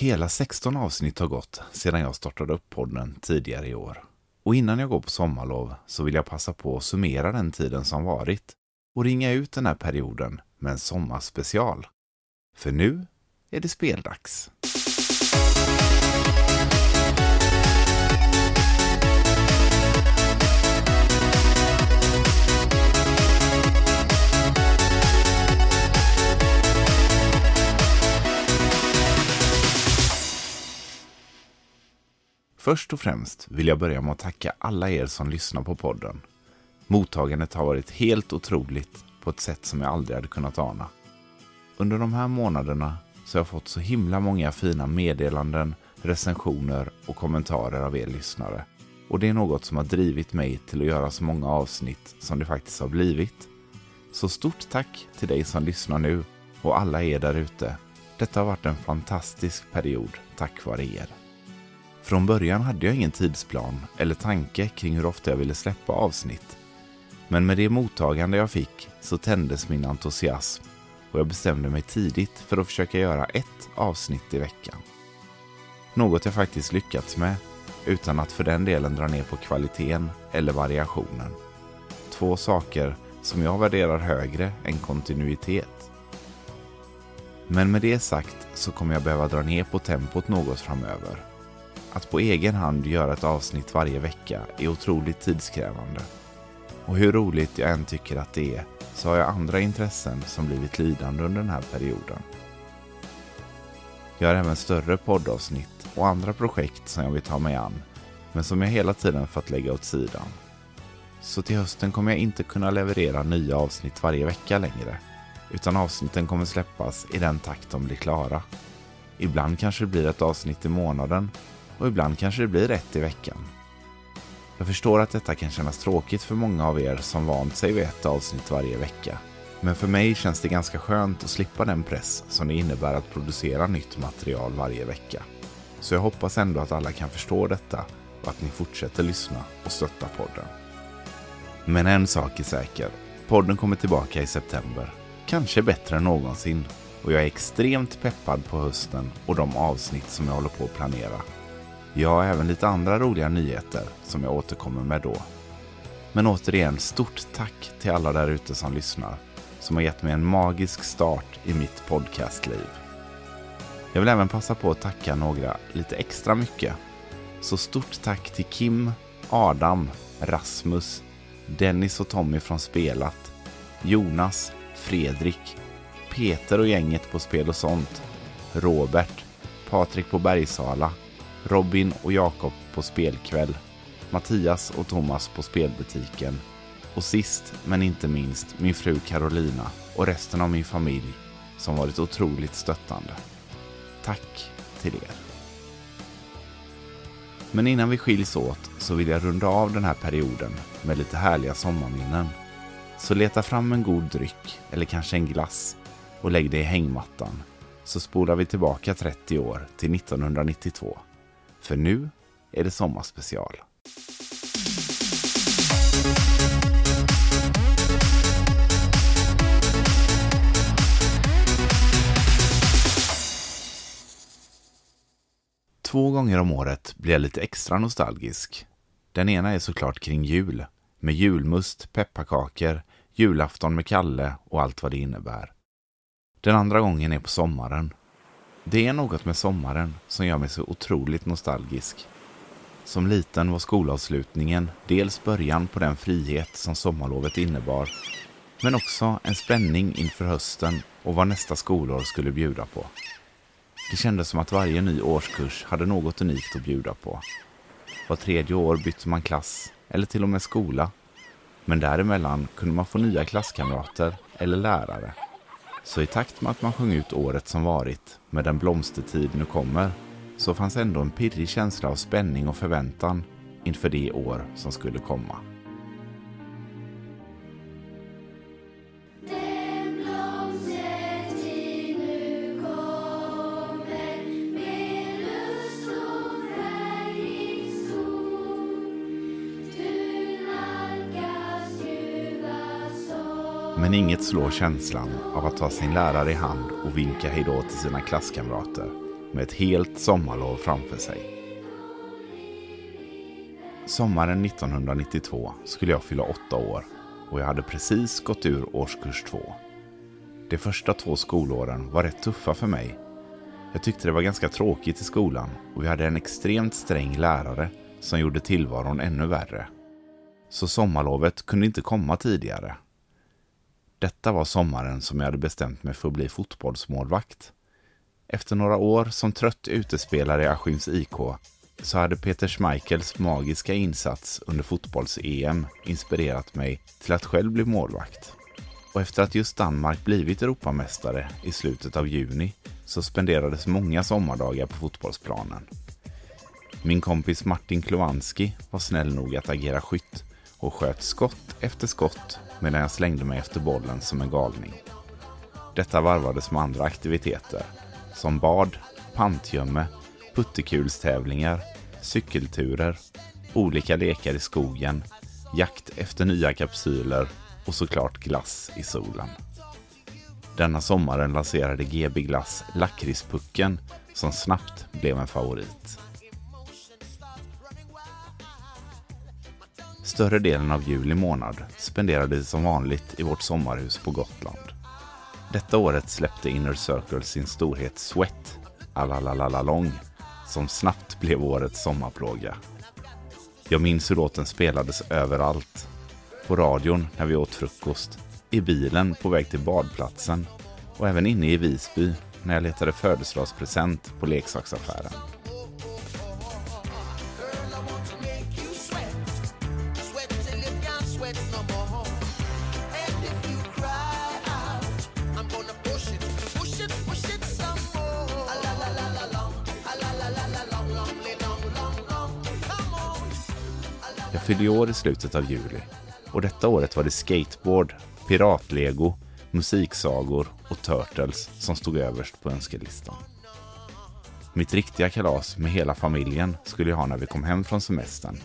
Hela 16 avsnitt har gått sedan jag startade upp podden tidigare i år. Och innan jag går på sommarlov så vill jag passa på att summera den tiden som varit och ringa ut den här perioden med en sommarspecial. För nu är det speldags. Först och främst vill jag börja med att tacka alla er som lyssnar på podden. Mottagandet har varit helt otroligt på ett sätt som jag aldrig hade kunnat ana. Under de här månaderna så har jag fått så himla många fina meddelanden, recensioner och kommentarer av er lyssnare. Och det är något som har drivit mig till att göra så många avsnitt som det faktiskt har blivit. Så stort tack till dig som lyssnar nu och alla er där ute. Detta har varit en fantastisk period tack vare er. Från början hade jag ingen tidsplan eller tanke kring hur ofta jag ville släppa avsnitt. Men med det mottagande jag fick så tändes min entusiasm och jag bestämde mig tidigt för att försöka göra ett avsnitt i veckan. Något jag faktiskt lyckats med utan att för den delen dra ner på kvaliteten eller variationen. Två saker som jag värderar högre än kontinuitet. Men med det sagt så kommer jag behöva dra ner på tempot något framöver. Att på egen hand göra ett avsnitt varje vecka är otroligt tidskrävande. Och hur roligt jag än tycker att det är så har jag andra intressen som blivit lidande under den här perioden. Jag har även större poddavsnitt och andra projekt som jag vill ta mig an, men som jag hela tiden fått lägga åt sidan. Så till hösten kommer jag inte kunna leverera nya avsnitt varje vecka längre, utan avsnitten kommer släppas i den takt de blir klara. Ibland kanske det blir ett avsnitt i månaden och ibland kanske det blir ett i veckan. Jag förstår att detta kan kännas tråkigt för många av er som vant sig vid ett avsnitt varje vecka. Men för mig känns det ganska skönt att slippa den press som det innebär att producera nytt material varje vecka. Så jag hoppas ändå att alla kan förstå detta och att ni fortsätter lyssna och stötta podden. Men en sak är säker. Podden kommer tillbaka i september. Kanske bättre än någonsin. Och jag är extremt peppad på hösten och de avsnitt som jag håller på att planera. Jag har även lite andra roliga nyheter som jag återkommer med då. Men återigen, stort tack till alla där ute som lyssnar, som har gett mig en magisk start i mitt podcastliv. Jag vill även passa på att tacka några lite extra mycket. Så stort tack till Kim, Adam, Rasmus, Dennis och Tommy från Spelat, Jonas, Fredrik, Peter och gänget på Spel och sånt, Robert, Patrik på Bergsala, Robin och Jakob på spelkväll, Mattias och Thomas på spelbutiken och sist men inte minst min fru Carolina och resten av min familj som varit otroligt stöttande. Tack till er. Men innan vi skiljs åt så vill jag runda av den här perioden med lite härliga sommarminnen. Så leta fram en god dryck eller kanske en glass och lägg det i hängmattan så spolar vi tillbaka 30 år till 1992. För nu är det sommarspecial. Två gånger om året blir jag lite extra nostalgisk. Den ena är såklart kring jul, med julmust, pepparkakor, julafton med Kalle och allt vad det innebär. Den andra gången är på sommaren det är något med sommaren som gör mig så otroligt nostalgisk. Som liten var skolavslutningen dels början på den frihet som sommarlovet innebar, men också en spänning inför hösten och vad nästa skolår skulle bjuda på. Det kändes som att varje ny årskurs hade något unikt att bjuda på. Var tredje år bytte man klass, eller till och med skola. Men däremellan kunde man få nya klasskamrater eller lärare. Så i takt med att man sjöng ut året som varit, med den blomstertid nu kommer, så fanns ändå en pirrig känsla av spänning och förväntan inför det år som skulle komma. Men inget slår känslan av att ta sin lärare i hand och vinka hejdå till sina klasskamrater med ett helt sommarlov framför sig. Sommaren 1992 skulle jag fylla åtta år och jag hade precis gått ur årskurs två. De första två skolåren var rätt tuffa för mig. Jag tyckte det var ganska tråkigt i skolan och vi hade en extremt sträng lärare som gjorde tillvaron ännu värre. Så sommarlovet kunde inte komma tidigare. Detta var sommaren som jag hade bestämt mig för att bli fotbollsmålvakt. Efter några år som trött utespelare i Askims IK så hade Peter Schmeichels magiska insats under fotbolls-EM inspirerat mig till att själv bli målvakt. Och efter att just Danmark blivit Europamästare i slutet av juni så spenderades många sommardagar på fotbollsplanen. Min kompis Martin Klovanski var snäll nog att agera skytt och sköt skott efter skott medan jag slängde mig efter bollen som en galning. Detta varvades med andra aktiviteter som bad, pantgömme, puttekulstävlingar, cykelturer, olika lekar i skogen, jakt efter nya kapsyler och såklart glass i solen. Denna sommaren lanserade GB Glass Lakritspucken som snabbt blev en favorit. Större delen av juli månad spenderades som vanligt i vårt sommarhus på Gotland. Detta året släppte Inner Circle sin storhet Sweat, Alalalalong, som snabbt blev årets sommarplåga. Jag minns hur låten spelades överallt. På radion när vi åt frukost, i bilen på väg till badplatsen och även inne i Visby när jag letade födelsedagspresent på leksaksaffären. Jag fyllde år i slutet av juli och detta året var det skateboard, piratlego, musiksagor och Turtles som stod överst på önskelistan. Mitt riktiga kalas med hela familjen skulle jag ha när vi kom hem från semestern.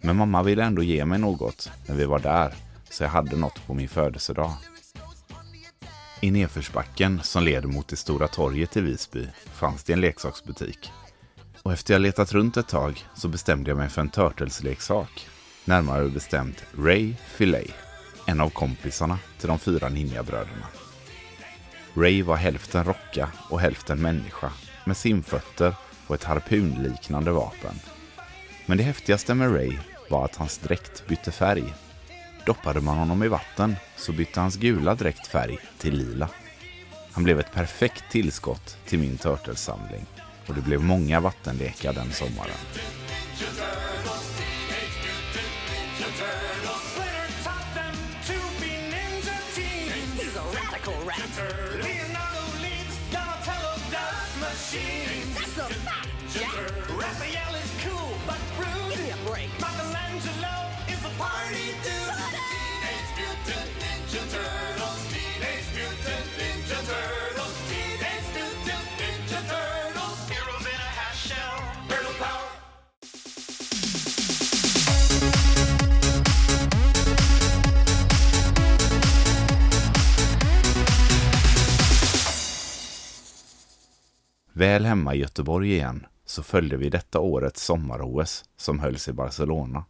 Men mamma ville ändå ge mig något när vi var där, så jag hade något på min födelsedag. I nedförsbacken som leder mot det stora torget i Visby fanns det en leksaksbutik. Och efter jag letat runt ett tag så bestämde jag mig för en Turtles-leksak. Närmare bestämt Ray Filet en av kompisarna till de fyra ninjabröderna. Ray var hälften rocka och hälften människa med simfötter och ett harpunliknande vapen. Men det häftigaste med Ray var att hans dräkt bytte färg. Doppade man honom i vatten så bytte hans gula dräkt färg till lila. Han blev ett perfekt tillskott till min Turtles-samling och det blev många vattenlekar den sommaren. Väl hemma i Göteborg igen så följde vi detta årets sommar-OS som hölls i Barcelona.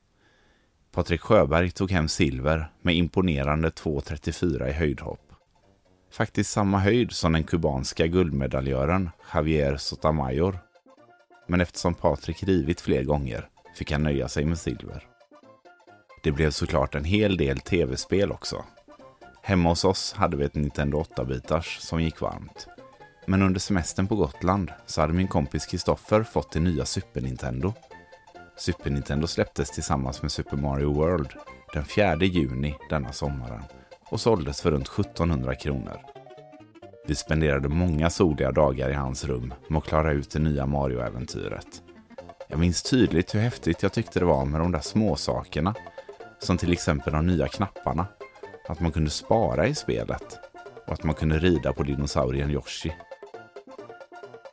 Patrik Sjöberg tog hem silver med imponerande 2,34 i höjdhopp. Faktiskt samma höjd som den kubanska guldmedaljören Javier Sotomayor. Men eftersom Patrik rivit fler gånger fick han nöja sig med silver. Det blev såklart en hel del tv-spel också. Hemma hos oss hade vi ett Nintendo 8-bitars som gick varmt. Men under semestern på Gotland så hade min kompis Kristoffer fått det nya Super Nintendo. Super Nintendo släpptes tillsammans med Super Mario World den 4 juni denna sommaren och såldes för runt 1700 kronor. Vi spenderade många soliga dagar i hans rum med att klara ut det nya Mario-äventyret. Jag minns tydligt hur häftigt jag tyckte det var med de där småsakerna. som till exempel de nya knapparna, att man kunde spara i spelet och att man kunde rida på dinosaurien Yoshi.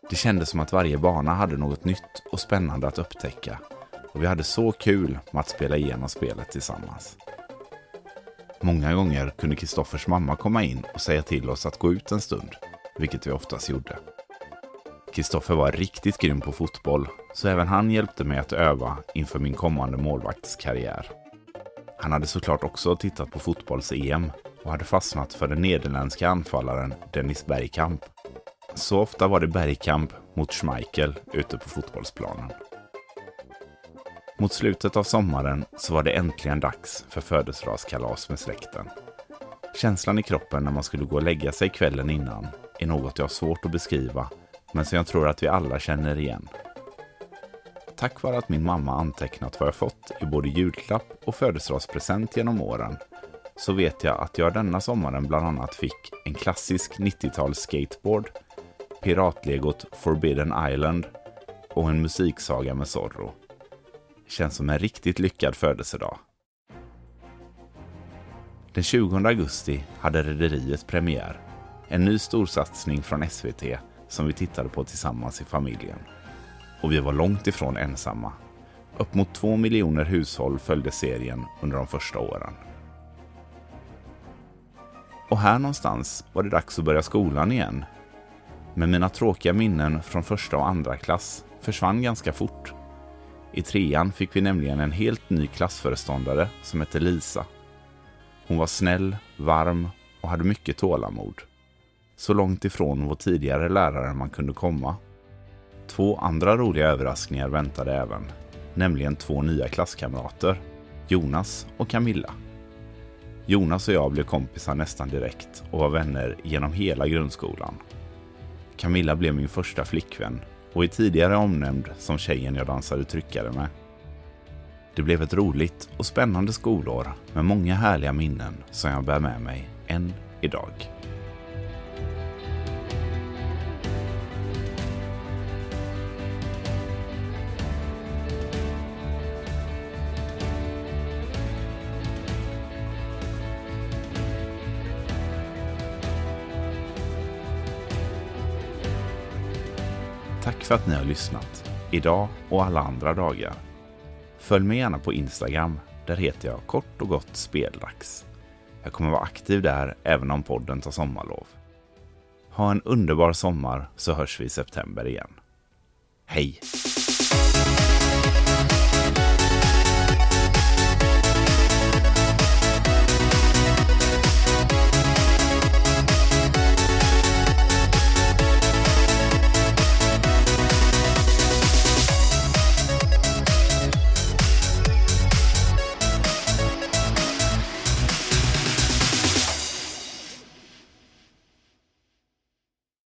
Det kändes som att varje bana hade något nytt och spännande att upptäcka och vi hade så kul med att spela igenom spelet tillsammans. Många gånger kunde Kristoffers mamma komma in och säga till oss att gå ut en stund, vilket vi oftast gjorde. Kristoffer var riktigt grym på fotboll, så även han hjälpte mig att öva inför min kommande målvaktskarriär. Han hade såklart också tittat på fotbolls-EM och hade fastnat för den nederländska anfallaren Dennis Bergkamp. Så ofta var det Bergkamp mot Schmeichel ute på fotbollsplanen. Mot slutet av sommaren så var det äntligen dags för födelsedagskalas med släkten. Känslan i kroppen när man skulle gå och lägga sig kvällen innan är något jag har svårt att beskriva, men som jag tror att vi alla känner igen. Tack vare att min mamma antecknat vad jag fått i både julklapp och födelsedagspresent genom åren så vet jag att jag denna sommaren bland annat fick en klassisk 90-tals skateboard, piratlegot Forbidden Island och en musiksaga med Zorro. Känns som en riktigt lyckad födelsedag. Den 20 augusti hade Rederiet premiär. En ny storsatsning från SVT som vi tittade på tillsammans i familjen. Och vi var långt ifrån ensamma. Upp mot två miljoner hushåll följde serien under de första åren. Och här någonstans var det dags att börja skolan igen. Men mina tråkiga minnen från första och andra klass försvann ganska fort. I trean fick vi nämligen en helt ny klassföreståndare som hette Lisa. Hon var snäll, varm och hade mycket tålamod. Så långt ifrån vår tidigare lärare man kunde komma. Två andra roliga överraskningar väntade även, nämligen två nya klasskamrater, Jonas och Camilla. Jonas och jag blev kompisar nästan direkt och var vänner genom hela grundskolan. Camilla blev min första flickvän och är tidigare omnämnd som tjejen jag dansade tryckare med. Det blev ett roligt och spännande skolår med många härliga minnen som jag bär med mig än idag. Tack för att ni har lyssnat, idag och alla andra dagar. Följ mig gärna på Instagram, där heter jag kort och gott Speldags. Jag kommer vara aktiv där även om podden tar sommarlov. Ha en underbar sommar så hörs vi i september igen. Hej!